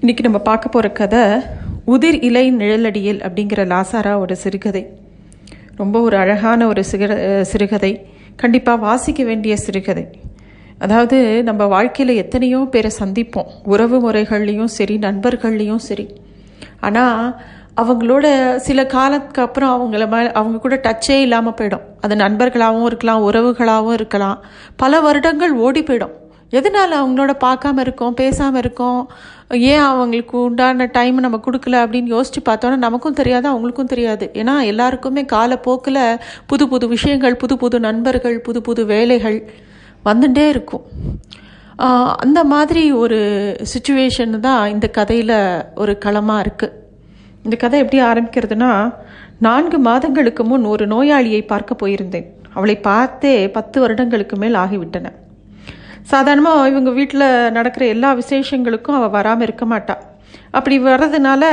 இன்னைக்கு நம்ம பார்க்க போகிற கதை உதிர் இலை நிழலடியில் அப்படிங்கிற லாசாரா ஒரு சிறுகதை. ரொம்ப ஒரு அழகான ஒரு சிறு சிறுகதை. கண்டிப்பாக வாசிக்க வேண்டிய சிறுகதை. அதாவது நம்ம வாழ்க்கையில் எத்தனையோ பேரை சந்திப்போம். உறவு முறைகள்லேயும் சரி நண்பர்கள்லேயும் சரி. ஆனால் அவங்களோட சில காலத்துக்கு அப்புறம் அவங்கள மே அவங்க கூட டச்சே இல்லாமல் போயிடும். அது நண்பர்களாகவும் இருக்கலாம் உறவுகளாகவும் இருக்கலாம். பல வருடங்கள் ஓடி போயிடும். எதனால் அவங்களோட பார்க்காம இருக்கோம் பேசாமல் இருக்கோம்? ஏன் அவங்களுக்கு உண்டான டைம் நம்ம கொடுக்கல அப்படின்னு யோசித்து பார்த்தோன்னா நமக்கும் தெரியாது அவங்களுக்கும் தெரியாது. ஏன்னா எல்லாருக்குமே காலப்போக்கில் புது புது விஷயங்கள் புது புது நண்பர்கள் புது புது வேலைகள் வந்துட்டே இருக்கும். அந்த மாதிரி ஒரு சுச்சுவேஷன் தான் இந்த கதையில் ஒரு களமாக இருக்குது இந்த கதை எப்படி ஆரம்பிக்கிறதுனா நான்கு மாதங்களுக்கு முன் ஒரு நோயாளியை பார்க்க போயிருந்தேன். அவளை பார்த்தே பத்து வருடங்களுக்கு மேல் ஆகிவிட்டன. சாதாரணமாக இவங்க வீட்டில் நடக்கிற எல்லா விசேஷங்களுக்கும் அவள் வராமல் இருக்க மாட்டாள் அப்படி வர்றதுனால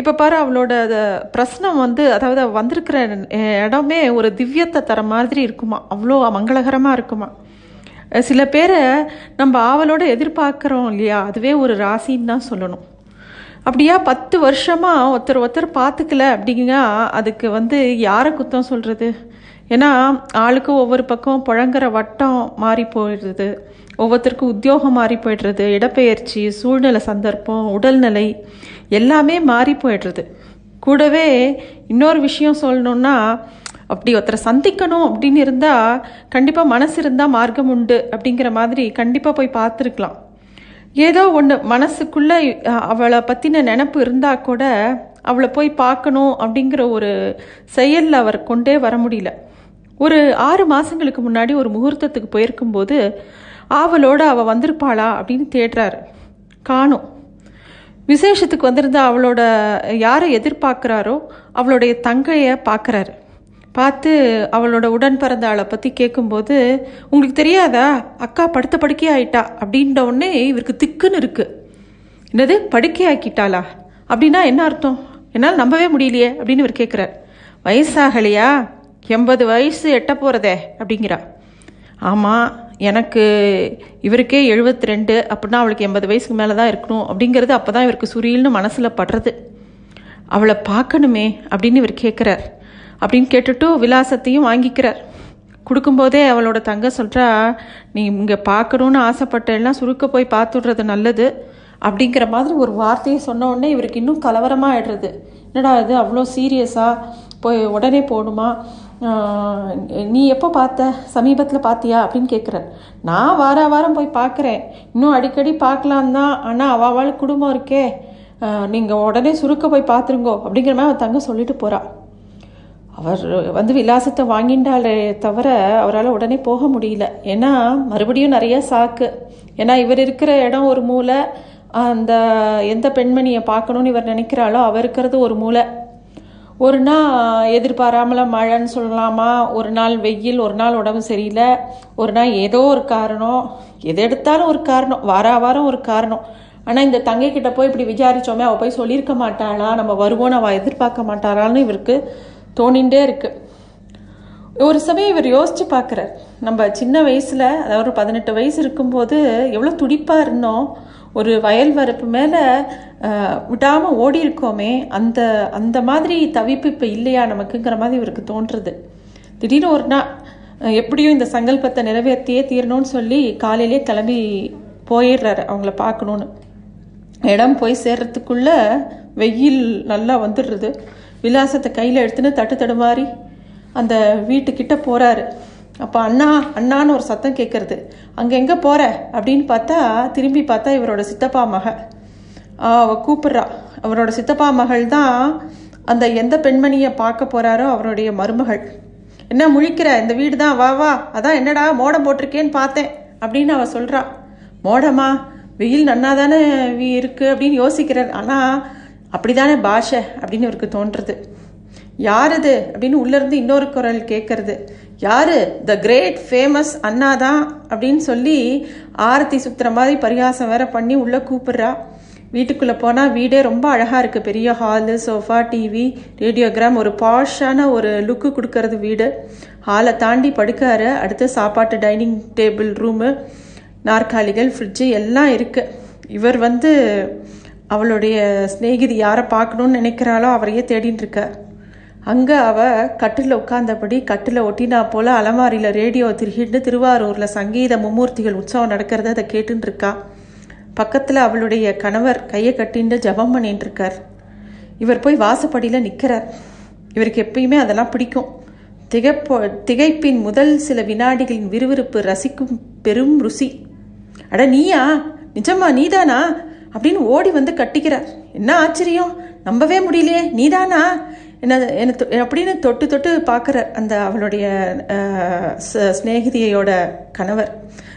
இப்போ பாரு அவளோட பிரசனம் வந்து அதாவது வந்திருக்கிற இடமே ஒரு திவ்யத்தை தர மாதிரி இருக்குமா? அவ்வளோ மங்களகரமாக இருக்குமா? சில பேரை நம்ம ஆவலோடு எதிர்பார்க்குறோம் இல்லையா? அதுவே ஒரு ராசின்னு தான் சொல்லணும். அப்படியா பத்து வருஷமாக ஒருத்தர் ஒருத்தர் பார்த்துக்கல அப்படிங்க அதுக்கு வந்து யாரை குத்தம் சொல்கிறது ஏன்னா ஆளுக்கு ஒவ்வொரு பக்கம் புழங்குற வட்டம் மாறி போயிடுது. ஒவ்வொருத்தருக்கும் உத்தியோகம் மாறி போய்டுறது இடப்பெயர்ச்சி சூழ்நிலை சந்தர்ப்பம் உடல்நிலை எல்லாமே மாறி போயிடுறது. கூடவே இன்னொரு விஷயம் சொல்லணுன்னா அப்படி ஒருத்தரை சந்திக்கணும் அப்படின்னு இருந்தால் கண்டிப்பாக மனசு இருந்தால் மார்க்கம் உண்டு அப்படிங்கிற மாதிரி கண்டிப்பாக போய் பார்த்துருக்கலாம். ஏதோ ஒன்று மனசுக்குள்ளே அவளை பற்றின நினப்பு இருந்தால் கூட அவளை போய் பார்க்கணும் அப்படிங்கிற ஒரு செயலில் அவர் கொண்டே வர முடியல. ஒரு ஆறு மாதங்களுக்கு முன்னாடி ஒரு முகூர்த்தத்துக்கு போயிருக்கும்போது ஆவலோடு அவள் வந்திருப்பாளா அப்படின்னு தேடுறாரு. காணும். விசேஷத்துக்கு வந்திருந்த அவளோட யாரை எதிர்பார்க்குறாரோ அவளுடைய தங்கையை பார்க்குறாரு. பார்த்து அவளோட உடன் பிறந்த ஆளை பற்றி கேட்கும்போது உங்களுக்கு தெரியாதா? அக்கா படுத்த படுக்கை ஆயிட்டா? அப்படின்ற உடனே இவருக்கு திக்குன்னு இருக்குது என்னது? படுக்கை ஆக்கிட்டாளா? அப்படின்னா என்ன அர்த்தம்? என்னால் நம்பவே முடியலையே அப்படின்னு இவர் கேட்குறார் வயசாகலையா? எண்பது வயசு எட்ட போகிறதே அப்படிங்கிறா. ஆமாம் எனக்கு இவருக்கே எழுபத்தி ரெண்டு அப்படின்னா அவளுக்கு எண்பது வயசுக்கு மேலே தான் இருக்கணும். அப்படிங்கிறது அப்போ தான் இவருக்கு சுரியல்னு மனசில் படுறது. அவளை பார்க்கணுமே அப்படின்னு இவர் கேட்குறார் அப்படின்னு கேட்டுட்டு விலாசத்தையும் வாங்கிக்கிறார். கொடுக்கும்போதே அவளோட தங்க சொல்கிறா நீ இங்கே பார்க்கணுன்னு ஆசைப்பட்டேன்னா சுருக்க போய் பார்த்துடுறது நல்லது. அப்படிங்கிற மாதிரி ஒரு வார்த்தையை சொன்ன உடனே இவருக்கு இன்னும் கலவரமாக ஆயிடுறது என்னடா இது அவ்வளோ சீரியஸாக போய் உடனே போகணுமா? நீ எப்போ பார்த்த? சமீபத்தில் பார்த்தியா? அப்படின்னு கேட்குற நான் வார வாரம் போய் பார்க்குறேன். இன்னும் அடிக்கடி பார்க்கலாம் தான். ஆனால் அவள் குடும்பம் இருக்கே. நீங்கள் உடனே சுருக்க போய் பார்த்துருங்கோ அப்படிங்கிற மாதிரி அவன் தங்க சொல்லிட்டு போகிறாள் அவர் வந்து விலாசத்தை வாங்கிட்டாலே தவிர அவரால் உடனே போக முடியல. ஏன்னா மறுபடியும் நிறைய சாக்கு. ஏன்னா இவர் இருக்கிற இடம் ஒரு மூளை அந்த எந்த பெண்மணியை பார்க்கணுன்னு இவர் நினைக்கிறாளோ அவர் இருக்கிறது ஒரு மூளை ஒரு நாள் எதிர்பாராமல் மழைன்னு சொல்லலாமா? ஒரு நாள் வெயில் ஒரு நாள் உடம்பு சரியில்லை. ஒரு நாள் ஏதோ ஒரு காரணம். எது எடுத்தாலும் ஒரு காரணம். வார வாரம் ஒரு காரணம். ஆனால் இந்த தங்கைக்கிட்ட போய் இப்படி விசாரித்தோமே அவள் போய் சொல்லியிருக்க மாட்டாளா? நம்ம வருவோம் அவள் எதிர்பார்க்க மாட்டாளான்னு இவருக்கு தோணிகிட்டே இருக்குது ஒரு சமயம் இவர் யோசித்து பார்க்குறார் நம்ம சின்ன வயசில் அதாவது ஒரு பதினெட்டு வயசு இருக்கும்போது எவ்வளோ துடிப்பாக இருந்தோம். ஒரு வயல் வரப்பு மேலே விடாமல் ஓடி இருக்கோமே அந்த அந்த மாதிரி தவிப்பு இப்போ இல்லையா நமக்குங்கிற மாதிரி இவருக்கு தோன்றுறது. திடீர்னு ஒரு நாள் எப்படியும் இந்த சங்கல்பத்தை நிறைவேற்றியே தீரணும்னு சொல்லி காலையிலே கிளம்பி போயிடுறாரு அவங்கள பார்க்கணுன்னு இடம் போய் சேர்றதுக்குள்ள வெயில் நல்லா வந்துடுறது. விலாசத்தை கையில் எடுத்துன்னு தட்டு தடுமாறி அந்த வீட்டுக்கிட்ட போகிறாரு அப்போ அண்ணா அண்ணான்னு ஒரு சத்தம் கேட்குறது அங்கே எங்கே போகிற அப்படின்னு பார்த்தா திரும்பி பார்த்தா இவரோட சித்தப்பா மகள் அவள் கூப்பிட்றா. அவரோட சித்தப்பா மகள் தான் அந்த எந்த பெண்மணியை பார்க்க போகிறாரோ அவருடைய மருமகள். என்ன முழிக்கிற? இந்த வீடு தான். வா வா. அதான் என்னடா மோடம் போட்டிருக்கேன்னு பார்த்தேன். அப்படின்னு அவள் சொல்கிறா மோடமா? வெயில் நன்னா தானே இருக்குது அப்படின்னு யோசிக்கிறார். ஆனால் அப்படிதானே பாஷை அப்படின்னு இவருக்கு தோன்றுறது. யார் இது அப்படின்னு உள்ளேருந்து இன்னொரு குரல் கேட்கறது யாரு? த கிரேட் ஃபேமஸ் அண்ணா தான் அப்படின்னு சொல்லி ஆரத்தி சுத்துற மாதிரி பரிகாசம் வேற பண்ணி உள்ளே கூப்பிடுறா. வீட்டுக்குள்ளே போனால் வீடே ரொம்ப அழகாக இருக்குது பெரிய ஹாலு சோஃபா டிவி ரேடியோகிராம் ஒரு பாஷான ஒரு லுக்கு கொடுக்கறது வீடு. ஹாலை தாண்டி படுக்காரு. அடுத்து சாப்பாட்டு டைனிங் டேபிள் ரூமு நாற்காலிகள் ஃப்ரிட்ஜு எல்லாம் இருக்குது இவர் வந்து அவளுடைய ஸ்நேகிதி யாரை பார்க்கணுன்னு நினைக்கிறாளோ அவரையே தேடின்னு இருக்கார். அங்கே அவ கட்டில் உட்கார்ந்தபடி கட்டில் ஒட்டினா போல அலமாரியில் ரேடியோ திருகிட்டு திருவாரூரில் சங்கீத மும்மூர்த்திகள் உற்சவம் நடக்கிறத அதை கேட்டுன்னு இருக்கா. பக்கத்தில் அவளுடைய கணவர் கையை கட்டின்னு ஜபம் பண்ணிட்டு இருக்கார். இவர் போய் வாசப்படியில் நிற்கிறார் இவருக்கு எப்பயுமே அதெல்லாம் பிடிக்கும். திகைப்போ திகைப்பின் முதல் சில வினாடிகளின் விறுவிறுப்பு ரசிக்கும் பெரும் ருசி. அட நீயா? நிஜமா நீதானா? அப்படின்னு ஓடி வந்து கட்டிக்கிறார். என்ன ஆச்சரியம்? நம்பவே முடியலையே. நீதானா? என்ன என்ன தொ- அப்படின்னு தொட்டு தொட்டு பார்க்குற அந்த அவளுடைய அஹ், கணவர்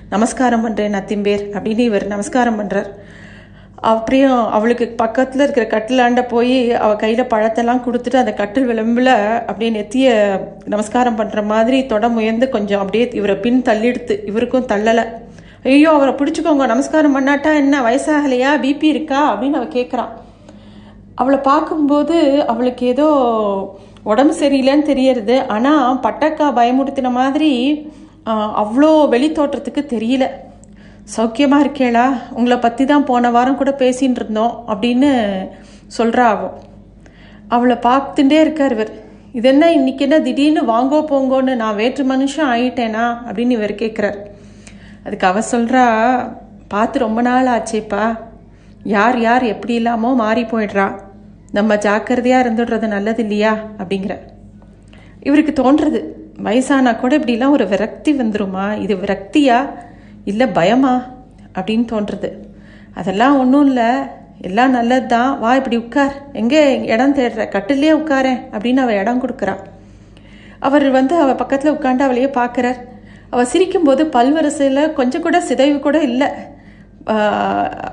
நமஸ்காரம் பண்ணுறேன் நத்திம்பேர் அப்படின்னு இவர் நமஸ்காரம் பண்ணுறார் அப்படியும் அவளுக்கு பக்கத்தில் இருக்கிற கட்டிலாண்ட போய் அவள் கையில் பழத்தெல்லாம் கொடுத்துட்டு அந்த கட்டில் விளம்பில் அப்படியே நெத்திய நமஸ்காரம் பண்ணுற மாதிரி தொட முயர்ந்து கொஞ்சம் அப்படியே இவரை பின் தள்ளிடுத்து இவருக்கும் தள்ளலை. ஐயோ அவரை பிடிச்சிக்கோங்க நமஸ்காரம் பண்ணாட்டா என்ன வயசாகலையா பிபி இருக்கா? அப்படின்னு அவள் கேட்குறான் அவளை பார்க்கும்போது அவளுக்கு ஏதோ உடம்பு சரியில்லைன்னு தெரியறது. ஆனால் பட்டக்கா பயமுறுத்தின மாதிரி அவ்வளோ அவ்வளோ வெளித்தோற்றத்துக்கு தெரியல. சௌக்கியமாக இருக்கேளா? உங்களை பற்றி தான் போன வாரம் கூட பேசின்னு இருந்தோம் அப்படின்னு சொல்கிறா அவ. அவளை பார்த்துட்டே இருக்கார் இவர். இது என்ன இன்னைக்கு என்ன திடீர்னு வாங்கோ போங்கோன்னு நான் வேற்று மனுஷன் ஆயிட்டேனா அப்படின்னு இவர் கேட்குறார் அதுக்கு அவ சொல்கிறா பார்த்து ரொம்ப நாள் ஆச்சேப்பா. யார் யார் எப்படி இல்லாமோ மாறி போயிடுறா. நம்ம ஜாக்கிரதையாக இருந்துடுறது நல்லது இல்லையா? அப்படிங்கிற. இவருக்கு தோன்றது. வயசானா கூட இப்படிலாம் ஒரு விரக்தி வந்துருமா? இது விரக்தியா? இல்லை பயமா? அப்படின்னு தோன்றுறது அதெல்லாம் ஒன்றும் இல்லை. எல்லாம் நல்லது தான் வா இப்படி உட்கார். எங்கே இடம் தேடுற? கட்டிலே உட்காரேன் அப்படின்னு அவள் இடம் கொடுக்குறா. அவர் வந்து அவள் பக்கத்தில் உட்காந்து அவளையே பார்க்குறார். அவள் சிரிக்கும்போது பல்வரிசையில் கொஞ்சம் கூட சிதைவு கூட இல்லை.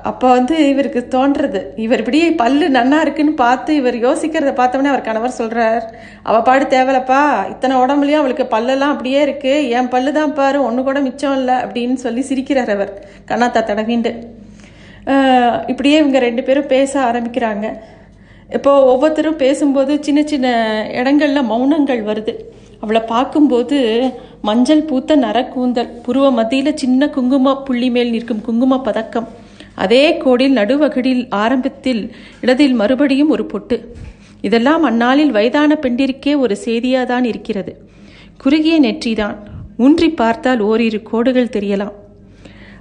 அப்போ வந்து இவருக்கு தோன்றது. இவர் இப்படி பல்லு நன்னா இருக்குன்னு பார்த்து இவர் யோசிக்கிறத பார்த்தோன்னே அவர் கணவர் சொல்கிறார் அவள் பாடு தேவலப்பா இத்தனை உடம்புலையும் அவளுக்கு பல்லெல்லாம் அப்படியே இருக்குது என் பல்லு தான் பாரு ஒன்று கூட மிச்சம் இல்லை அப்படின்னு சொல்லி சிரிக்கிறார் அவர். கண்ணாத்தா தடவிண்டு. இப்படியே இவங்க ரெண்டு பேரும் பேச ஆரம்பிக்கிறாங்க. இப்போ ஒவ்வொருத்தரும் பேசும்போது சின்ன சின்ன இடங்கள்ல மௌனங்கள் வருது. அவளை பார்க்கும்போது மஞ்சள் பூத்த நரக்கூந்தல் புருவ மத்தியில் சின்ன குங்கும புள்ளி மேல் நிற்கும் குங்கும பதக்கம். அதே கோடில் நடுவகடில் ஆரம்பத்தில் இடதில் மறுபடியும் ஒரு பொட்டு. இதெல்லாம் அந்நாளில் வயதான பெண்டிற்கே ஒரு செய்தியாதான் இருக்கிறது. குறுகிய நெற்றிதான். ஊன்றி பார்த்தால் ஓரிரு கோடுகள் தெரியலாம்.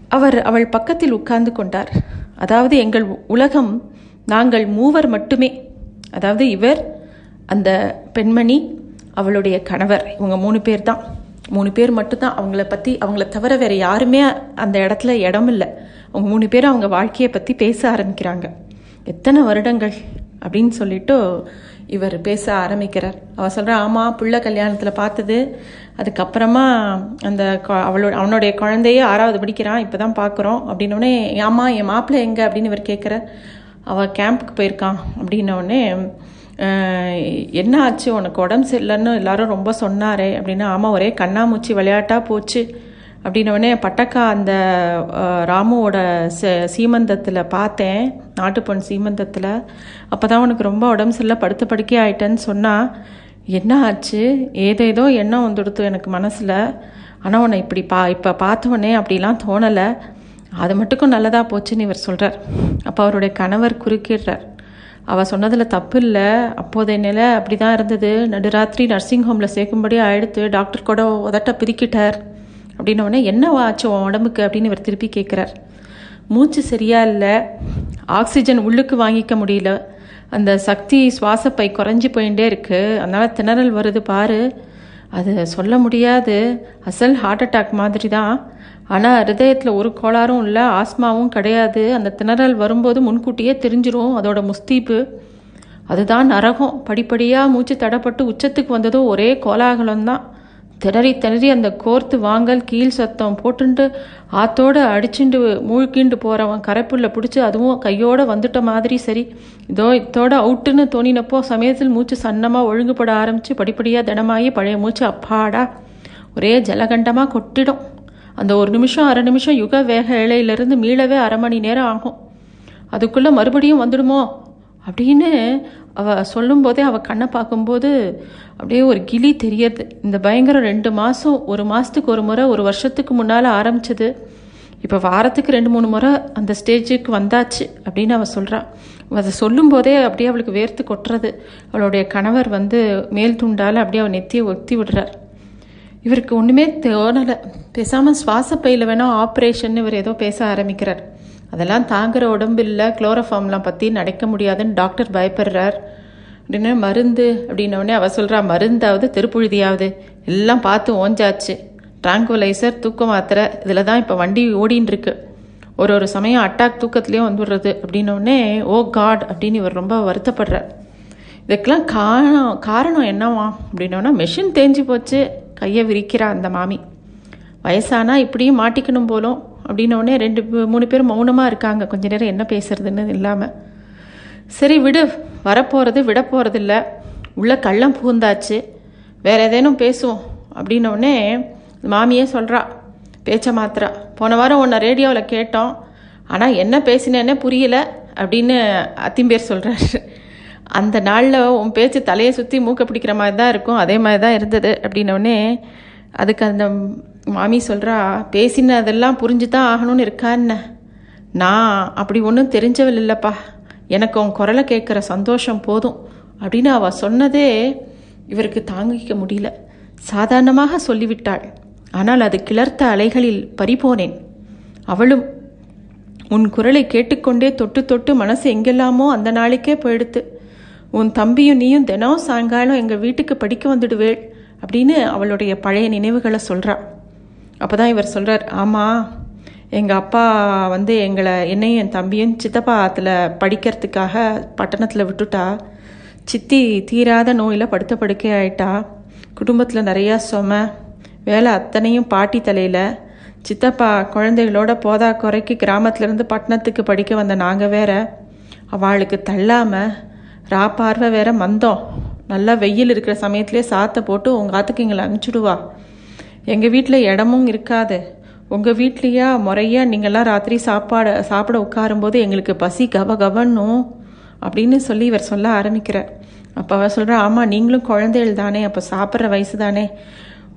அவர் அவள் பக்கத்தில் உட்கார்ந்து கொண்டார். அதாவது எங்கள் உலகம் நாங்கள் மூவர் மட்டுமே. அதாவது இவர் அந்த பெண்மணி அவளுடைய கணவர் இவங்க மூணு பேர் தான் மூணு பேர் மட்டும்தான். அவங்கள பற்றி அவங்கள தவிர வேறு யாருமே அந்த இடத்துல இடம் இல்லை. அவங்க மூணு பேரும் அவங்க வாழ்க்கையை பற்றி பேச ஆரம்பிக்கிறாங்க. எத்தனை வருடங்கள் அப்படின்னு சொல்லிட்டு இவர் பேச ஆரம்பிக்கிறார். அவர் சொல்கிறா ஆமாம் புள்ள கல்யாணத்தில் பார்த்தது. அதுக்கப்புறமா அந்த அவளோட அவனுடைய குழந்தையே ஆறாவது படிக்கிறான். இப்போ தான் பார்க்குறோம் அப்படின்னோடனே ஆமாம் என் மாப்பிள்ளை எங்கே? அப்படின்னு இவர் கேட்குறார் அவள் கேம்புக்கு போயிருக்கான் அப்படின்னோடனே என்ன ஆச்சு? உனக்கு உடம்பு சரியில்லைன்னு எல்லாரும் ரொம்ப சொன்னாரே அப்படின்னா ஆமாம் ஒரே கண்ணாமூச்சி விளையாட்டாக போச்சு அப்படின்னோடனே பட்டக்கா அந்த ராமுவோட ச- சீமந்தத்தில் பார்த்தேன் நாட்டுப்பொன் சீமந்தத்தில். அப்போ தான் உனக்கு ரொம்ப உடம்பு சரியில்லை படுத்த படுக்கே ஆயிட்டேன்னு சொன்னால் என்ன ஆச்சு? ஏதேதோ எண்ணம் வந்துடுத்து எனக்கு மனசில். ஆனால் உன்னை இப்படி பா இப்போ பார்த்தவொடனே அப்படிலாம் தோணலை. அது மட்டுக்கும் நல்லதாக போச்சுன்னு இவர் சொல்கிறார் அப்போ அவருடைய கணவர் குறுக்கிடுறார். அவள் சொன்னதில் தப்பு இல்லை. அப்போதைய நிலை அப்படி தான் இருந்தது. நடுராத்திரி நர்சிங் ஹோமில் சேர்க்கும்படி ஆயிடுத்து டாக்டர் கூட உதட்ட பிரிக்கிட்டார். அப்படின்னோடனே என்ன ஆச்சு உன் உடம்புக்கு அப்படின்னு இவர் திருப்பி கேட்குறார் மூச்சு சரியாக இல்லை. ஆக்சிஜன் உள்ளுக்கு வாங்கிக்க முடியல. அந்த சக்தி சுவாசப்பை குறைஞ்சி போயிட்டே இருக்குது அதனால் திணறல் வருது பாரு. அது சொல்ல முடியாது. அசல் ஹார்ட் அட்டாக் மாதிரி தான் ஆனால் ஹிருதயத்தில் ஒரு கோளாறும் இல்லை ஆஸ்மாவும் கிடையாது. அந்த திணறல் வரும்போது முன்கூட்டியே தெரிஞ்சிரும் அதோட முஸ்தீப்பு. அதுதான் நரகம். படிப்படியாக மூச்சு தடப்பட்டு உச்சத்துக்கு வந்ததும் ஒரே கோலாகலம் தான் திணறி திணறி அந்த கோர்த்து வாங்கல் கீழ் சத்தம் போட்டுண்டு ஆத்தோடு அடிச்சுண்டு மூழ்கிண்டு போகிறவன் கரைப்புள்ள பிடிச்சி அதுவும் கையோடு வந்துட்ட மாதிரி சரி. இதோ இதோட அவுட்டுன்னு தோணினப்போ சமயத்தில் மூச்சு சன்னமாக ஒழுங்குபட ஆரம்பித்து படிப்படியாக தினமாகி பழைய மூச்சு அப்பாடா. ஒரே ஜலகண்டமாக கொட்டிடும். அந்த ஒரு நிமிஷம் அரை நிமிஷம் யுக வேக இலையிலிருந்து மீளவே அரை மணி நேரம் ஆகும். அதுக்குள்ளே மறுபடியும் வந்துடுமோ? அப்படின்னு அவ சொல்லும்போதே அவள் கண்ணை பார்க்கும்போது அப்படியே ஒரு கிளி தெரியறது இந்த பயங்கரம் ரெண்டு மாதம் ஒரு மாதத்துக்கு ஒரு முறை ஒரு வருஷத்துக்கு முன்னால் ஆரம்பிச்சது. இப்போ வாரத்துக்கு ரெண்டு மூணு முறை அந்த ஸ்டேஜுக்கு வந்தாச்சு அப்படின்னு அவள் சொல்கிறாள் அதை சொல்லும்போதே அப்படியே அவளுக்கு வேர்த்து கொட்டுறது. அவளுடைய கணவர் வந்து மேல் துண்டால் அப்படியே அவள் நெத்தியை ஒத்தி விடுறார். இவருக்கு ஒன்றுமே தோணலை. பேசாமல் சுவாசப்பையில் வேணால் ஆப்ரேஷன் இவர் ஏதோ பேச ஆரம்பிக்கிறார். அதெல்லாம் தாங்குற உடம்பு இல்லை குளோரோஃபார்ம்லாம் பற்றி நடக்க முடியாதுன்னு டாக்டர் பயப்படுறார். அப்படின்னு மருந்து அப்படின்னோடனே அவள் சொல்கிறா மருந்தாவது திருப்புழுதியாவது எல்லாம் பார்த்து ஓஞ்சாச்சு. ட்ராங்குவலைசர் தூக்க மாத்திரை இதில் தான் இப்போ வண்டி ஓடின்னு இருக்கு ஒரு ஒரு சமயம் அட்டாக் தூக்கத்துலேயே வந்துடுறது. அப்படின்னோடனே ஓ காட் அப்படின்னு இவர் ரொம்ப வருத்தப்படுறார். இதுக்கெல்லாம் காரணம் காரணம் என்னவா? அப்படின்னோன்னா மெஷின் தேஞ்சு போச்சு. கையை விரிக்கிறா அந்த மாமி. வயசானா இப்படியும் மாட்டிக்கணும் போலும். அப்படின்னோடனே ரெண்டு மூணு பேர் மௌனமாக இருக்காங்க. கொஞ்ச நேரம் என்ன பேசுறதுன்னு இல்லாமல் சரி விடு வரப்போகிறது விட போகிறதில்ல இல்லை உள்ள கள்ளம் பூந்தாச்சு வேற ஏதேனும் பேசுவோம். அப்படின்னோடனே மாமியே சொல்கிறா பேச்ச மாத்திரா போன வாரம் உன்னை ரேடியோவில் கேட்டோம். ஆனால் என்ன பேசினேன்னே புரியல அப்படின்னு அத்திம்பேர் சொல்கிறாரு அந்த நாளில் உன் பேச்சு தலையை சுற்றி மூக்க பிடிக்கிற மாதிரி தான் இருக்கும். அதே மாதிரி தான் இருந்தது. அப்படின்னோடனே அதுக்கு அந்த மாமி சொல்கிறா பேசினதெல்லாம் புரிஞ்சு தான் ஆகணும்னு இருக்கா என்ன நான் அப்படி ஒன்றும் தெரிஞ்சவள் இல்லைப்பா. எனக்கு உன் குரலை கேட்குற சந்தோஷம் போதும். அப்படின்னு அவள் சொன்னதே இவருக்கு தாங்கிக்க முடியல. சாதாரணமாக சொல்லிவிட்டாள். ஆனால் அது கிளர்த்த அலைகளில் பறிபோனேன். அவளும் உன் குரலை கேட்டுக்கொண்டே தொட்டு தொட்டு மனசு எங்கெல்லாமோ அந்த நாளைக்கே போயிடுத்து. உன் தம்பியும் நீயும் தினம் சாயங்காலம் எங்கள் வீட்டுக்கு படிக்க வந்துடுவேள் அப்படின்னு அவளுடைய பழைய நினைவுகளை சொல்கிறாள் அப்போ தான் இவர் சொல்கிறார் ஆமாம் எங்கள் அப்பா வந்து எங்களை என்னையும் என் தம்பியும் சித்தப்பா ஆற்றுல படிக்கிறதுக்காக பட்டணத்தில் விட்டுட்டா சித்தி தீராத நோயில் படுத்த படுக்கை ஆயிட்டா குடும்பத்தில் நிறையா சும வேலை அத்தனையும் பாட்டி தலையில் சித்தப்பா குழந்தைகளோட போதா குறைக்கு கிராமத்துலேருந்து பட்டணத்துக்கு படிக்க வந்த நாங்கள் வேற அவளுக்கு தள்ளாமல் ரா பார்வை வேற மந்தம் நல்லா வெயில் இருக்கிற சமயத்துலேயே சாத்தை போட்டு உங்கள் ஆத்துக்கு எங்களை அனுப்பிச்சுடுவா எங்கள் வீட்டில் இடமும் இருக்காது. உங்கள் வீட்லேயா முறையாக நீங்கள்லாம் ராத்திரி சாப்பாடு சாப்பிட உட்காரும்போது எங்களுக்கு பசி கவ கவனும் அப்படின்னு சொல்லி இவர் சொல்ல ஆரம்பிக்கிறார். அப்போ அவர் சொல்கிறா ஆமாம் நீங்களும் குழந்தைகள் தானே அப்போ சாப்பிட்ற வயசு தானே.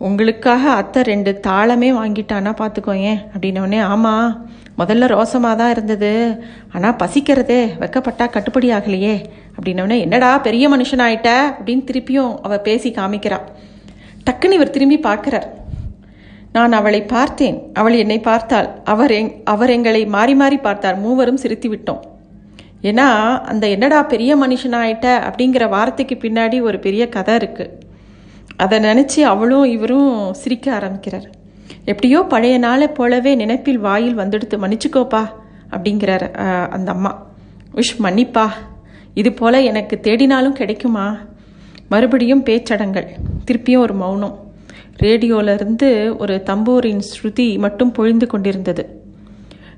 உங்களுக்காக அத்தை ரெண்டு தாளமே வாங்கிட்டானா பார்த்துக்கோ ஏன்? அப்படின்னோடனே ஆமாம் முதல்ல ரோசமாக தான் இருந்தது. ஆனால் பசிக்கிறதே வெக்கப்பட்டா கட்டுப்படி ஆகலையே. அப்படின்னோடனே என்னடா பெரிய மனுஷன் ஆயிட்ட அப்படின்னு திருப்பியும் அவள் பேசி காமிக்கிறா டக்குன்னு இவர் திரும்பி பார்க்குறார். நான் அவளை பார்த்தேன். அவள் என்னை பார்த்தாள். அவர் எங் அவர் எங்களை மாறி மாறி பார்த்தார். மூவரும் சிரித்து விட்டோம். ஏன்னா அந்த என்னடா பெரிய மனுஷனாயிட்ட அப்படிங்கிற வார்த்தைக்கு பின்னாடி ஒரு பெரிய கதை இருக்குது அதை நினச்சி அவளும் இவரும் சிரிக்க ஆரம்பிக்கிறார். எப்படியோ பழைய நாளை போலவே நினைப்பில் வாயில் வந்துடுத்து மன்னிச்சுக்கோப்பா அப்படிங்கிறார் அந்த அம்மா. உஷ் மன்னிப்பா. இது போல எனக்கு தேடினாலும் கிடைக்குமா? மறுபடியும் பேச்சடங்கள். திருப்பியும் ஒரு மௌனம். ரேடியோவிலிருந்து ஒரு தம்பூரின் ஸ்ருதி மட்டும் பொழிந்து கொண்டிருந்தது.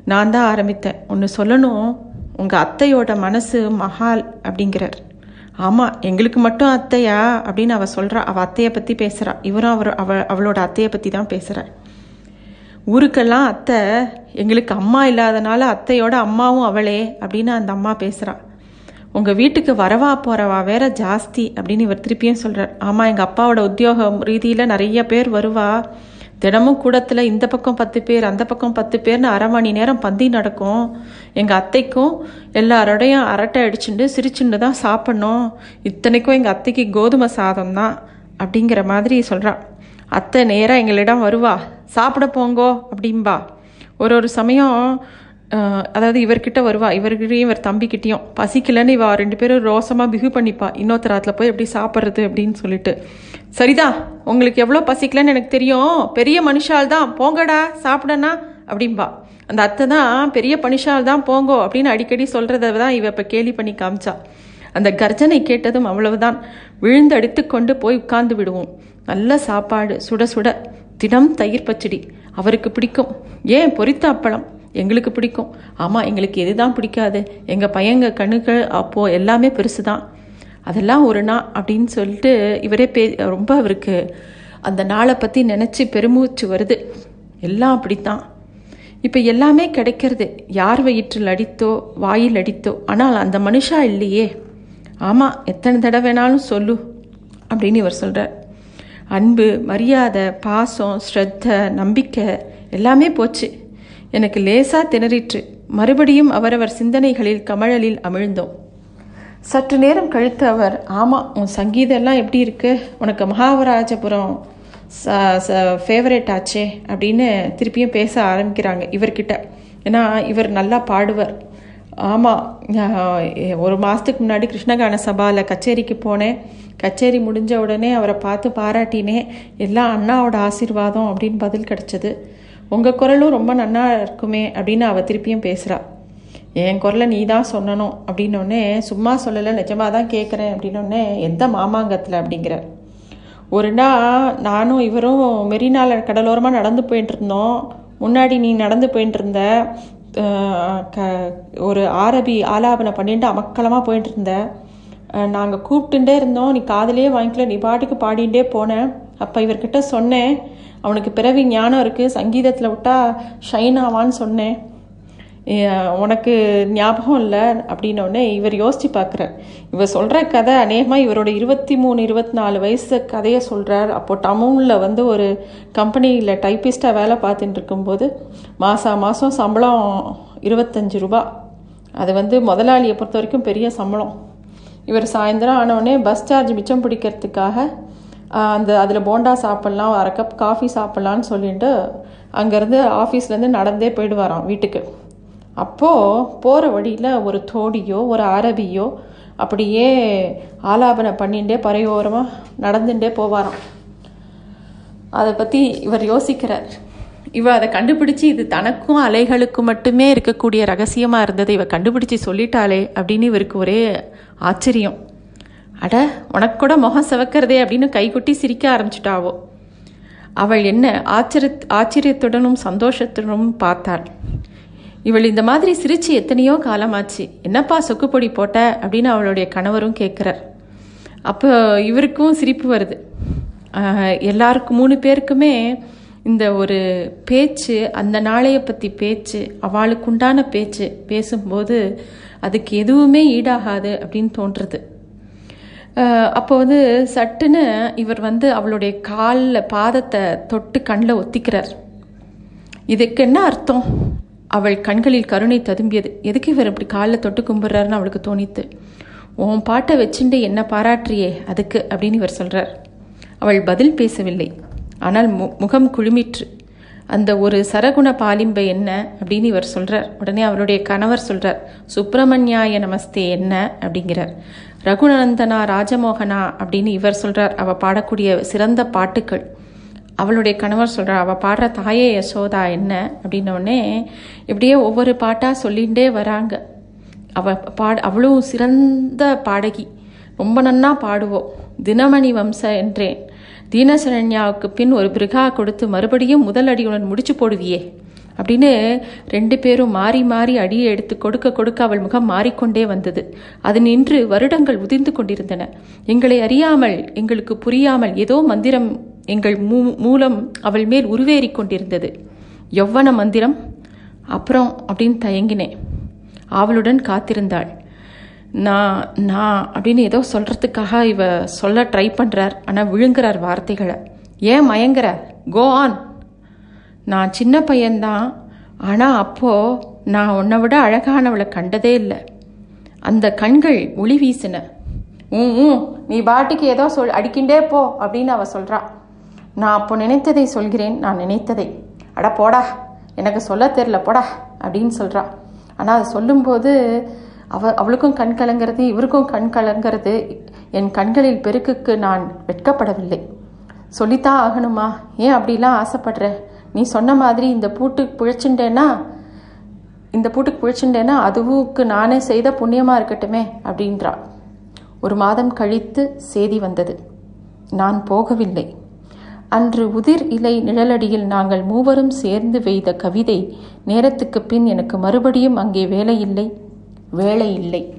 நான் தான் ஆரம்பித்தேன். ஒன்று சொல்லணும். உங்கள் அத்தையோட மனசு மகால் அப்படிங்கிறார். ஆமாம் எங்களுக்கு மட்டும் அத்தையா? அப்படின்னு அவள் சொல்கிறா அவள் அத்தையை பற்றி பேசுகிறா இவரும் அவர் அவ அவளோட அத்தையை பற்றி தான் பேசுகிறார் ஊருக்கெல்லாம் அத்தை எங்களுக்கு அம்மா இல்லாதனால அத்தையோட அம்மாவும் அவளே அப்படின்னு அந்த அம்மா பேசுகிறாள் உங்கள் வீட்டுக்கு வரவா போகிறவா வேற ஜாஸ்தி அப்படின்னு இவர் திருப்பியும் சொல்கிறார் ஆமாம் எங்கள் அப்பாவோட உத்தியோகம் ரீதியில் நிறைய பேர் வருவா. தினமும் கூடத்தில் இந்த பக்கம் பத்து பேர் அந்த பக்கம் பத்து பேர்னு அரை மணி நேரம் பந்தி நடக்கும். எங்கள் அத்தைக்கும் எல்லாரோடையும் அரட்டை அடிச்சுட்டு சிரிச்சுட்டு தான் சாப்பிட்ணும். இத்தனைக்கும் எங்கள் அத்தைக்கு கோதுமை சாதம் தான் அப்படிங்கிற மாதிரி சொல்கிறான் அத்தை நேராக எங்களிடம் வருவா. சாப்பிட போங்கோ அப்படிம்பா. ஒரு ஒரு சமயம் அதாவது இவர்கிட்ட வருவா இவர்கிட்டையும் இவர் தம்பிக்கிட்டேயும். பசிக்கலன்னு இவா ரெண்டு பேரும் ரோசமாக பிகு பண்ணிப்பா. இன்னொருத்தராத்தில் போய் எப்படி சாப்பிட்றது அப்படின்னு சொல்லிட்டு. சரிதான் உங்களுக்கு எவ்வளோ பசிக்கலன்னு எனக்கு தெரியும். பெரிய மனுஷால் தான் போங்கடா சாப்பிடனா அப்படின்பா அந்த அத்தை தான் பெரிய பனிஷால் தான் போங்கோ அப்படின்னு அடிக்கடி சொல்கிறத தான் இவ இப்போ கேலி பண்ணி காமிச்சா. அந்த கர்ஜனை கேட்டதும் அவ்வளவுதான். விழுந்து அடித்து கொண்டு போய் உட்கார்ந்து விடுவோம். நல்ல சாப்பாடு சுட சுட. தினம் தயிர் பச்சடி. அவருக்கு பிடிக்கும். ஏன்? பொரித்த அப்பளம். எங்களுக்கு பிடிக்கும். ஆமாம் எங்களுக்கு எது தான் பிடிக்காது. எங்கள் பையங்க கண்ணுகள் அப்போது எல்லாமே பெருசு தான் அதெல்லாம் ஒரு நாள் அப்படின்னு சொல்லிட்டு இவரே பே ரொம்ப அவருக்கு அந்த நாளை பற்றி நினச்சி பெருமூச்சு வருது. எல்லாம் அப்படித்தான். இப்போ எல்லாமே கிடைக்கிறது. யார் வயிற்றில் அடித்தோ வாயில் அடித்தோ. ஆனால் அந்த மனுஷா இல்லையே. ஆமாம் எத்தனை தடவை வேணாலும் சொல்லு அப்படின்னு இவர் சொல்கிறார் அன்பு மரியாதை பாசம் ஸ்ரத்த நம்பிக்கை எல்லாமே போச்சு. எனக்கு லேசா திணறிற்று. மறுபடியும் அவரவர் சிந்தனைகளில் கமழலில் அமிழ்ந்தோம். சற்று நேரம் கழித்து அவர் ஆமாம் உன் சங்கீதம்லாம் எப்படி இருக்கு? உனக்கு மகாவராஜபுரம் ஃபேவரேட் ஆச்சே அப்படின்னு திருப்பியும் பேச ஆரம்பிக்கிறாங்க இவர்கிட்ட. ஏன்னா இவர் நல்லா பாடுவர். ஆமாம் ஒரு மாதத்துக்கு முன்னாடி கிருஷ்ணகான சபாவில் கச்சேரிக்கு போனேன். கச்சேரி முடிஞ்ச உடனே அவரை பார்த்து பாராட்டினேன். எல்லாம் அண்ணாவோட ஆசீர்வாதம் அப்படின்னு பதில் கிடச்சிது. உங்கள் குரலும் ரொம்ப நல்லா இருக்குமே அப்படின்னு அவள் திருப்பியும் பேசுகிறா என் குரலை நீ தான் சொல்லணும் அப்படின்னோடனே சும்மா சொல்லலை நிஜமாக தான் கேட்குறேன் அப்படின்னோடனே எந்த மாமாங்கத்தில்? அப்படிங்கிறார் ஒரு நாள் நானும் இவரும் மெரினால கடலோரமாக நடந்து போயிட்டு இருந்தோம். முன்னாடி நீ நடந்து போயிட்டு இருந்த க ஒரு ஆரபி ஆலாபனை பண்ணிட்டு அமக்கலமாக போயிட்டு இருந்த. நாங்கள் கூப்பிட்டுட்டே இருந்தோம். நீ காதலையே வாங்கிக்கல நீ பாட்டுக்கு பாடிகிட்டே போனேன் அப்போ இவர்கிட்ட சொன்னேன் அவனுக்கு பிறவி ஞானம் இருக்குது சங்கீதத்தில் விட்டா ஷைன் ஆவான்னு சொன்னேன். உனக்கு ஞாபகம் இல்லை? அப்படின்னோடனே இவர் யோசித்து பார்க்குறார் இவர் சொல்கிற கதை அநேகமாக இவரோட இருபத்தி மூணு இருபத்தி நாலு வயசு கதையை சொல்கிறார் அப்போது டவுனில் வந்து ஒரு கம்பெனியில் டைப்பிஸ்ட்டாக வேலை பார்த்துட்டு இருக்கும்போது மாதம் மாதம் சம்பளம் இருபத்தஞ்சு ரூபா. அது வந்து முதலாளியை பொறுத்த வரைக்கும் பெரிய சம்பளம். இவர் சாயந்தரம் ஆனவுடனே பஸ் சார்ஜ் மிச்சம் பிடிக்கிறதுக்காக அந்த அதில் போண்டா சாப்பிட்லாம் அரை கப் காஃபி சாப்பிட்லான்னு சொல்லிட்டு அங்கேருந்து ஆஃபீஸ்லேருந்து நடந்தே போயிடுவாராம் வீட்டுக்கு. அப்போது போகிற வழியில் ஒரு தோடியோ ஒரு அரபியோ அப்படியே ஆலாபனை பண்ணிகிட்டே பறையோரமாக நடந்துட்டே போவாராம். அதை பற்றி இவர் யோசிக்கிறார். இவ அதை கண்டுபிடிச்சி இது தனக்கும் அலைகளுக்கும் மட்டுமே இருக்கக்கூடிய ரகசியமாக இருந்ததை இவ கண்டுபிடிச்சி சொல்லிட்டாளே அப்படின்னு இவருக்கு ஒரே ஆச்சரியம். அட உனக்கு கூட முகம் சிவக்கிறதே அப்படின்னு கைகுட்டி சிரிக்க ஆரம்பிச்சிட்டாவோ. அவள் என்ன ஆச்சரிய ஆச்சரியத்துடனும் சந்தோஷத்துடனும் பார்த்தாள். இவள் இந்த மாதிரி சிரிச்சு எத்தனையோ காலமாச்சு. என்னப்பா சொக்குப்பொடி போட்ட அப்படின்னு அவளுடைய கணவரும் கேட்குறார். அப்போ இவருக்கும் சிரிப்பு வருது. எல்லாருக்கும் மூணு பேருக்குமே இந்த ஒரு பேச்சு அந்த நாளைய பற்றி பேச்சு அவளுக்குண்டான பேச்சு பேசும்போது அதுக்கு எதுவுமே ஈடாகாது அப்படின்னு தோன்றுறது அப்போ வந்து சட்டுன்னு இவர் வந்து அவளுடைய காலில் பாதத்தை தொட்டு கண்ணில் ஒத்திக்கிறார். இதுக்கு என்ன அர்த்தம்? அவள் கண்களில் கருணை ததும்பியது. எதுக்கு இவர் இப்படி காலில் தொட்டு கும்பிட்றாருன்னு அவளுக்கு தோணித்து. உன் பாட்டை வச்சுட்டு என்ன பாராட்டுறியே அதுக்கு அப்படின்னு இவர் சொல்கிறார் அவள் பதில் பேசவில்லை. ஆனால் மு முகம் குழுமிற்று. அந்த ஒரு சரகுண பாலிம்பை என்ன அப்படின்னு இவர் சொல்கிறார் உடனே அவருடைய கணவர் சொல்கிறார் சுப்பிரமணியாய நமஸ்தே என்ன? அப்படிங்கிறார். ரகுநந்தனா ராஜமோகனா? அப்படின்னு இவர் சொல்கிறார் அவள் பாடக்கூடிய சிறந்த பாட்டுக்கள். அவளுடைய கணவர் சொல்கிறார் அவள் பாடுற தாயே யசோதா என்ன? அப்படின்னோடனே இப்படியே ஒவ்வொரு பாட்டாக சொல்லிகிட்டே வராங்க. அவள் பாட அவளும் சிறந்த பாடகி. ரொம்ப நன்னா பாடுவோம் தினமணி வம்ச என்றேன். தீனசரண்யாவுக்கு பின் ஒரு பிரிகா கொடுத்து மறுபடியும் முதல் அடியுடன் முடிச்சு போடுவியே. அப்படின்னு ரெண்டு பேரும் மாறி மாறி அடியை எடுத்து கொடுக்க கொடுக்க அவள் முகம் மாறிக்கொண்டே வந்தது. அது நின்று வருடங்கள் உதிர்ந்து கொண்டிருந்தன. எங்களை அறியாமல் எங்களுக்கு புரியாமல் ஏதோ மந்திரம் எங்கள் மூ மூலம் அவள் மேல் உருவேறி கொண்டிருந்தது. எவ்வன மந்திரம். அப்புறம் அப்படின்னு தயங்கினேன். அவளுடன் காத்திருந்தாள். நான் நான் அப்படின்னு ஏதோ சொல்கிறதுக்காக இவ சொல்ல ட்ரை பண்ணுறார் ஆனால் விழுங்குறார் வார்த்தைகளை. ஏன் மயங்குற? கோ ஆன் நான் சின்ன பையன்தான். ஆனால் அப்போது நான் உன்னை விட அழகானவளை கண்டதே இல்லை. அந்த கண்கள் ஒளி வீசின. ம் ம் நீ பாட்டுக்கு ஏதோ சொல் அடிக்கின்றே போ அப்படின்னு அவள் சொல்கிறா நான் அப்போ நினைத்ததை சொல்கிறேன் நான் நினைத்ததை. அட போடா எனக்கு சொல்ல தெரில போடா அப்படின்னு சொல்கிறா ஆனால் அதை சொல்லும்போது அவ அவளுக்கும் கண் கலங்கிறது இவருக்கும் கண் கலங்கிறது என் கண்களில் பெருக்குக்கு நான் வெட்கப்படவில்லை. சொல்லித்தான் ஆகணுமா? ஏன் அப்படிலாம் ஆசைப்படுற? நீ சொன்ன மாதிரி இந்த பூட்டுக்கு பிழைச்சுட்டேன்னா இந்த பூட்டுக்கு பிழைச்சுட்டேன்னா அதுவுக்கு நானே செய்த புண்ணியமாக இருக்கட்டுமே அப்படின்றா. ஒரு மாதம் கழித்து செய்தி வந்தது. நான் போகவில்லை. அன்று உதிர் இலை நிழலடியில் நாங்கள் மூவரும் சேர்ந்து வெய்த கவிதை நேரத்துக்கு பின் எனக்கு மறுபடியும் அங்கே வேலையில்லை வேலை இல்லை.